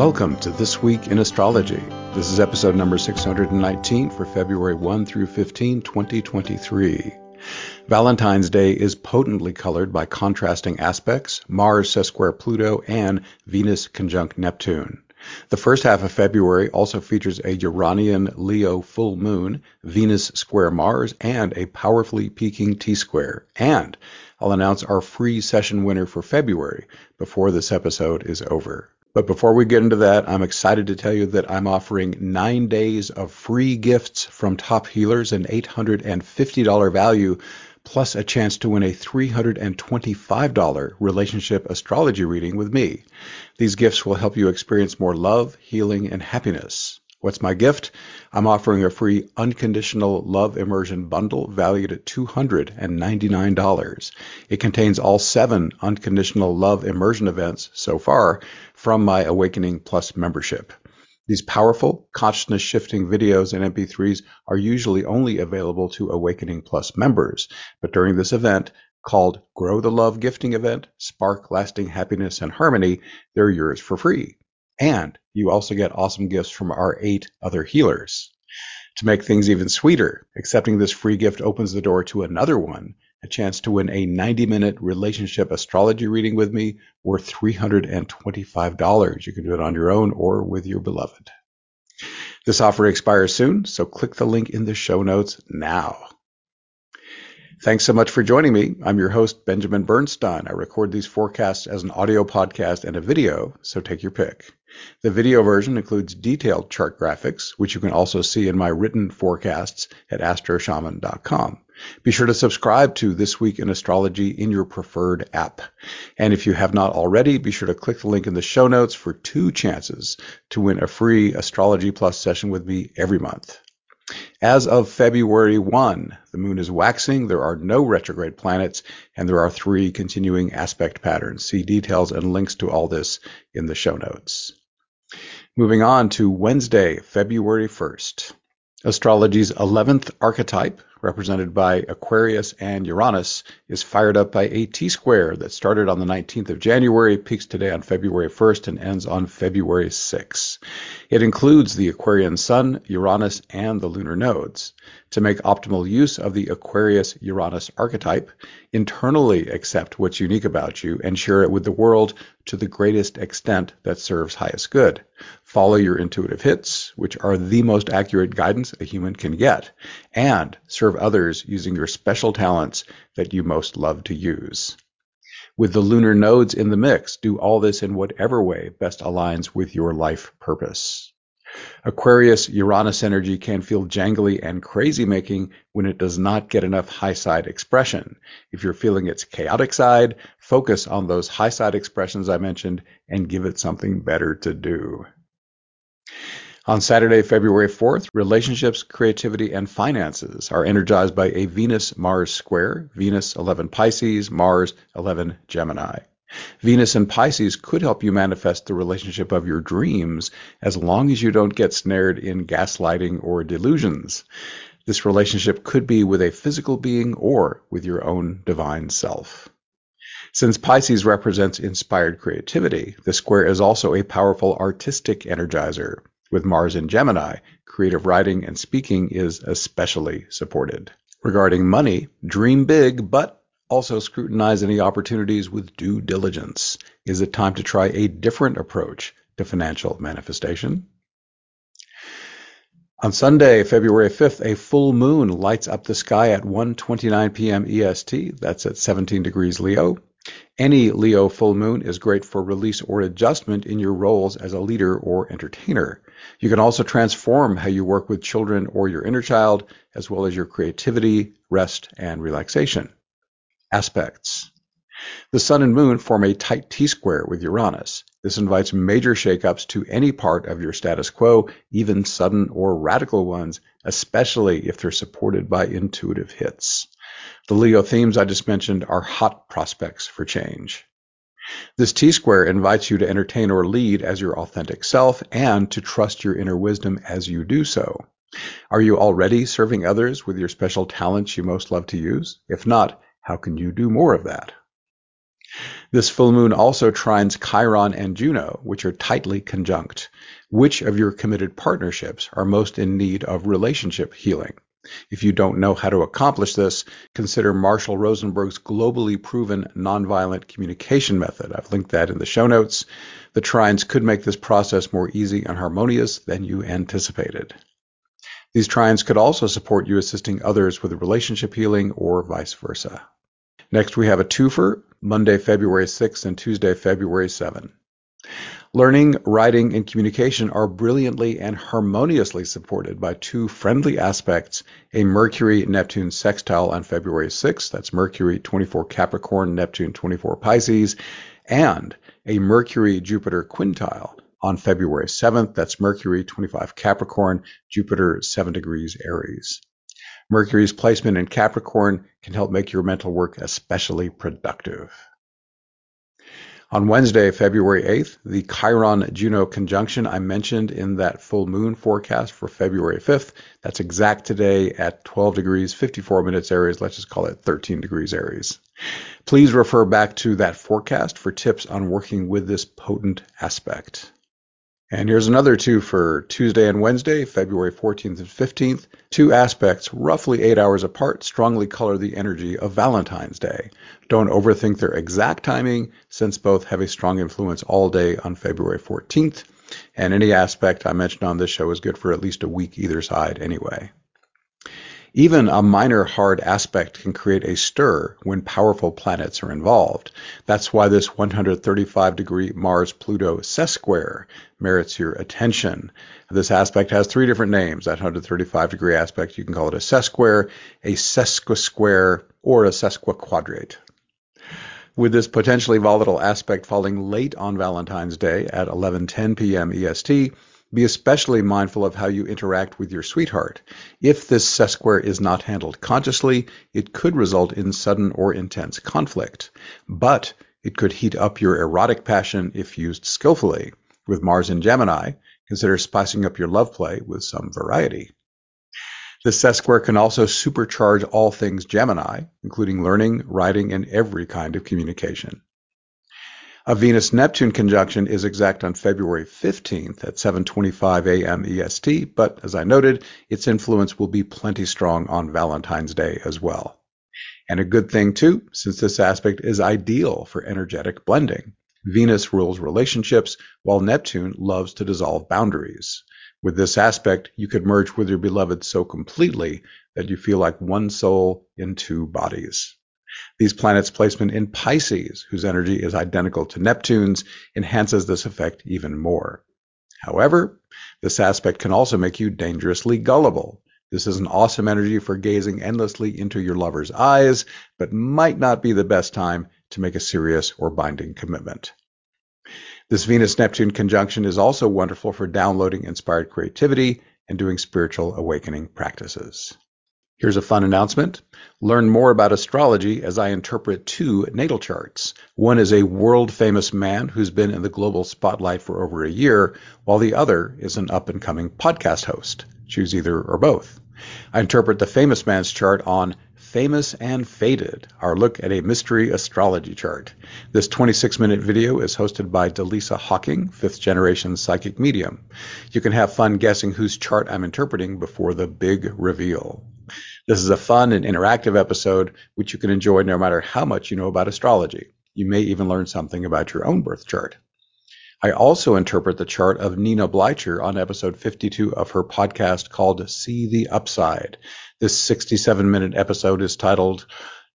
Welcome to This Week in Astrology. This is episode number 619 for February 1 through 15, 2023. Valentine's Day is potently colored by contrasting aspects Mars sesquare Pluto and Venus conjunct Neptune. The first half of February also features a Uranian Leo full moon, Venus square Mars, and a powerfully peaking T square. And I'll announce our free session winner for February before this episode is over. But before we get into that, I'm excited to tell you that I'm offering nine days of free gifts from top healers, an $850 value, plus a chance to win a $325 relationship astrology reading with me. These gifts will help you experience more love, healing, and happiness. What's my gift? I'm offering a free unconditional love immersion bundle valued at $299. It contains all seven unconditional love immersion events so far from my Awakening Plus membership. These powerful, consciousness shifting videos and MP3s are usually only available to Awakening Plus members, but during this event, called Grow the Love Gifting Event, Spark Lasting Happiness and Harmony, they're yours for free. And you also get awesome gifts from our eight other healers. To make things even sweeter, accepting this free gift opens the door to another one, a chance to win a 90 minute relationship astrology reading with me worth $325. You can do it on your own or with your beloved. This offer expires soon, so click the link in the show notes now. Thanks so much for joining me. I'm your host, Benjamin Bernstein. I record these forecasts as an audio podcast and a video, so take your pick. The video version includes detailed chart graphics, which you can also see in my written forecasts at astroshaman.com. Be sure to subscribe to This Week in Astrology in your preferred app. And if you have not already, be sure to click the link in the show notes for two chances to win a free Astrology Plus session with me every month. As of February 1, the moon is waxing, there are no retrograde planets, and there are three continuing aspect patterns. See details and links to all this in the show notes. Moving on to Wednesday, February 1st. Astrology's 11th archetype, represented by Aquarius and Uranus, is fired up by a T square that started on the 19th of January, peaks today on February 1st, and ends on February 6th. It includes the Aquarian Sun, Uranus, and the lunar nodes. To make optimal use of the Aquarius Uranus archetype, internally accept what's unique about you and share it with the world to the greatest extent that serves highest good. Follow your intuitive hits, which are the most accurate guidance a human can get, and serve others using your special talents that you most love to use. With the lunar nodes in the mix, do all this in whatever way best aligns with your life purpose. Aquarius Uranus energy can feel jangly and crazy making when it does not get enough high side expression. If you're feeling its chaotic side, focus on those high side expressions I mentioned and give it something better to do. On Saturday, February 4th, relationships, creativity, and finances are energized by a Venus Mars square, Venus 11 Pisces, Mars 11 Gemini. Venus in Pisces could help you manifest the relationship of your dreams as long as you don't get snared in gaslighting or delusions. This relationship could be with a physical being or with your own divine self. Since Pisces represents inspired creativity, the square is also a powerful artistic energizer. With Mars in Gemini, creative writing and speaking is especially supported. Regarding money, dream big, but also, scrutinize any opportunities with due diligence. Is it time to try a different approach to financial manifestation? On Sunday, February 5th, a full moon lights up the sky at 1:29 p.m. EST. That's at 17 degrees Leo. Any Leo full moon is great for release or adjustment in your roles as a leader or entertainer. You can also transform how you work with children or your inner child, as well as your creativity, rest, and relaxation aspects. The Sun and Moon form a tight T-square with Uranus. This invites major shakeups to any part of your status quo, even sudden or radical ones, especially if they're supported by intuitive hits. The Leo themes I just mentioned are hot prospects for change. This T square invites you to entertain or lead as your authentic self and to trust your inner wisdom as you do so. Are you already serving others with your special talents you most love to use? If not, how can you do more of that? This full moon also trines Chiron and Juno, which are tightly conjunct. Which of your committed partnerships are most in need of relationship healing? If you don't know how to accomplish this, consider Marshall Rosenberg's globally proven nonviolent communication method. I've linked that in the show notes. The trines could make this process more easy and harmonious than you anticipated. These trines could also support you assisting others with relationship healing or vice versa. Next, we have a twofer, Monday, February 6 and Tuesday, February 7. Learning, writing, and communication are brilliantly and harmoniously supported by two friendly aspects a Mercury Neptune sextile on February 6, that's Mercury 24 Capricorn, Neptune 24 Pisces, and a Mercury Jupiter quintile on February 7th, that's Mercury 25 Capricorn, Jupiter 7 degrees Aries. Mercury's placement in Capricorn can help make your mental work especially productive. On Wednesday, February 8th, the Chiron Juno conjunction I mentioned in that full moon forecast for February 5th, that's exact today at 12 degrees 54 minutes Aries. Let's just call it 13 degrees Aries. Please refer back to that forecast for tips on working with this potent aspect. And here's another two for Tuesday and Wednesday, February 14th and 15th. Two aspects, roughly eight hours apart, strongly color the energy of Valentine's Day. Don't overthink their exact timing, since both have a strong influence all day on February 14th. And any aspect I mentioned on this show is good for at least a week either side anyway. Even a minor hard aspect can create a stir when powerful planets are involved. That's why this 135 degree Mars Pluto sesquare merits your attention. This aspect has three different names. That 135 degree aspect, you can call it a sesquare, a sesquisquare, or a sesquiquadrate. With this potentially volatile aspect falling late on Valentine's Day at 11:10 p.m. EST, be especially mindful of how you interact with your sweetheart. If this sesquare is not handled consciously, it could result in sudden or intense conflict. But it could heat up your erotic passion if used skillfully. With Mars in Gemini, consider spicing up your love play with some variety. The sesquare can also supercharge all things Gemini, including learning, writing, and every kind of communication. A Venus-Neptune conjunction is exact on February 15th at 7:25 a.m. EST, but as I noted, its influence will be plenty strong on Valentine's Day as well. And a good thing too, since this aspect is ideal for energetic blending. Venus rules relationships, while Neptune loves to dissolve boundaries. With this aspect, you could merge with your beloved so completely that you feel like one soul in two bodies. These planets' placement in Pisces, whose energy is identical to Neptune's, enhances this effect even more. However, this aspect can also make you dangerously gullible. This is an awesome energy for gazing endlessly into your lover's eyes, but might not be the best time to make a serious or binding commitment. This Venus Neptune conjunction is also wonderful for downloading inspired creativity and doing spiritual awakening practices. Here's a fun announcement. Learn more about astrology as I interpret two natal charts. One is a world famous man who's been in the global spotlight for over a year, while the other is an up and coming podcast host. Choose either or both. I interpret the famous man's chart on Famous and Faded, our look at a mystery astrology chart. This 26 minute video is hosted by Delisa Hawking, fifth generation psychic medium. You can have fun guessing whose chart I'm interpreting before the big reveal. This is a fun and interactive episode which you can enjoy no matter how much you know about astrology. You may even learn something about your own birth chart. I also interpret the chart of Nina Bleicher on episode 52 of her podcast called See the Upside. This 67 minute episode is titled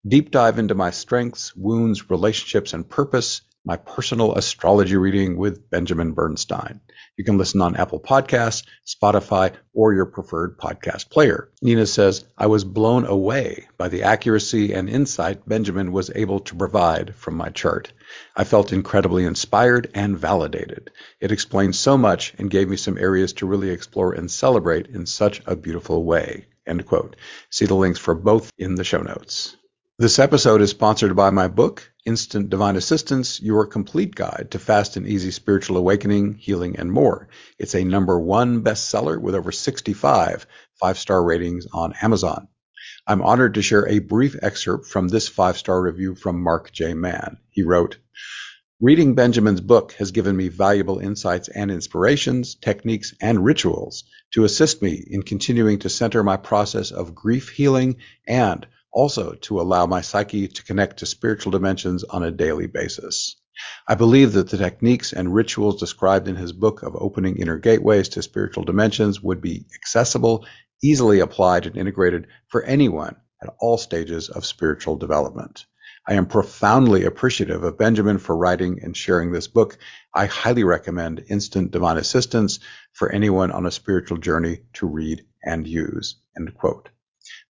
Deep Dive into My Strengths, Wounds, Relationships, and Purpose My Personal Astrology Reading with Benjamin Bernstein. You can listen on Apple Podcasts, Spotify, or your preferred podcast player. Nina says, I was blown away by the accuracy and insight Benjamin was able to provide from my chart. I felt incredibly inspired and validated. It explained so much and gave me some areas to really explore and celebrate in such a beautiful way. End quote. See the links for both in the show notes. This episode is sponsored by my book, Instant Divine Assistance Your Complete Guide to Fast and Easy Spiritual Awakening, Healing, and More. It's a number one bestseller with over 65 five star ratings on Amazon. I'm honored to share a brief excerpt from this five star review from Mark J. Mann. He wrote, Reading Benjamin's book has given me valuable insights and inspirations, techniques, and rituals to assist me in continuing to center my process of grief healing and also to allow my psyche to connect to spiritual dimensions on a daily basis. I believe that the techniques and rituals described in his book of opening inner gateways to spiritual dimensions would be accessible, easily applied, and integrated for anyone at all stages of spiritual development. I am profoundly appreciative of Benjamin for writing and sharing this book. I highly recommend Instant Divine Assistance for anyone on a spiritual journey to read and use. End quote.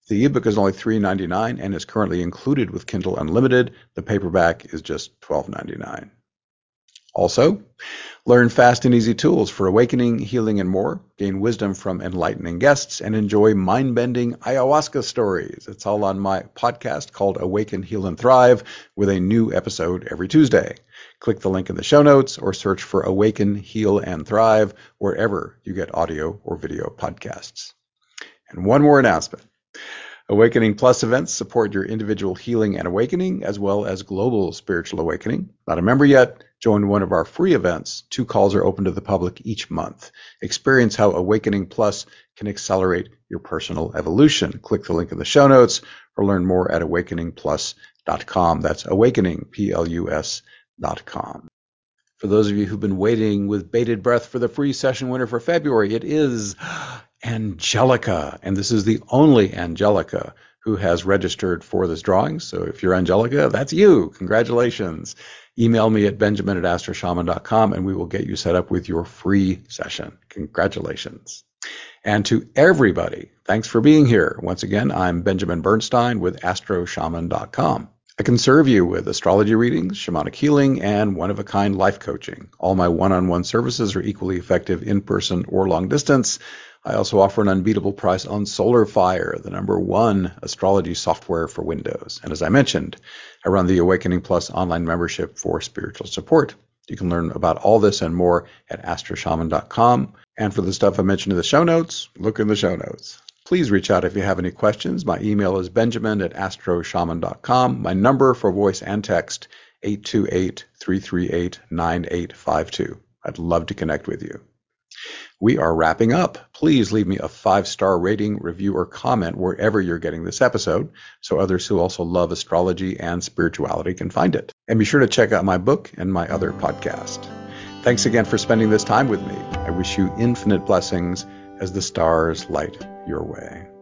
The ebook is only $3.99 and is currently included with Kindle Unlimited. The paperback is just $12.99. Also, learn fast and easy tools for awakening, healing, and more. Gain wisdom from enlightening guests and enjoy mind bending ayahuasca stories. It's all on my podcast called Awaken, Heal, and Thrive with a new episode every Tuesday. Click the link in the show notes or search for Awaken, Heal, and Thrive wherever you get audio or video podcasts. And one more announcement. Awakening Plus events support your individual healing and awakening, as well as global spiritual awakening. Not a member yet? Join one of our free events. Two calls are open to the public each month. Experience how Awakening Plus can accelerate your personal evolution. Click the link in the show notes or learn more at awakeningplus.com. That's awakening, P-L-U-S.com. For those of you who've been waiting with bated breath for the free session winner for February, it is Angelica. And this is the only Angelica who has registered for this drawing. So if you're Angelica, that's you. Congratulations. Email me at benjamin at astroshaman.com and we will get you set up with your free session. Congratulations. And to everybody, thanks for being here. Once again, I'm Benjamin Bernstein with astroshaman.com. I can serve you with astrology readings, shamanic healing, and one of a kind life coaching. All my one on one services are equally effective in person or long distance. I also offer an unbeatable price on SolarFire, the number one astrology software for Windows. And as I mentioned, I run the Awakening Plus online membership for spiritual support. You can learn about all this and more at astroshaman.com. And for the stuff I mentioned in the show notes, look in the show notes. Please reach out if you have any questions. My email is benjamin at astroshaman.com. My number for voice and text, 828 338 9852. I'd love to connect with you. We are wrapping up. Please leave me a five star rating, review, or comment wherever you're getting this episode so others who also love astrology and spirituality can find it. And be sure to check out my book and my other podcast. Thanks again for spending this time with me. I wish you infinite blessings as the stars light your way.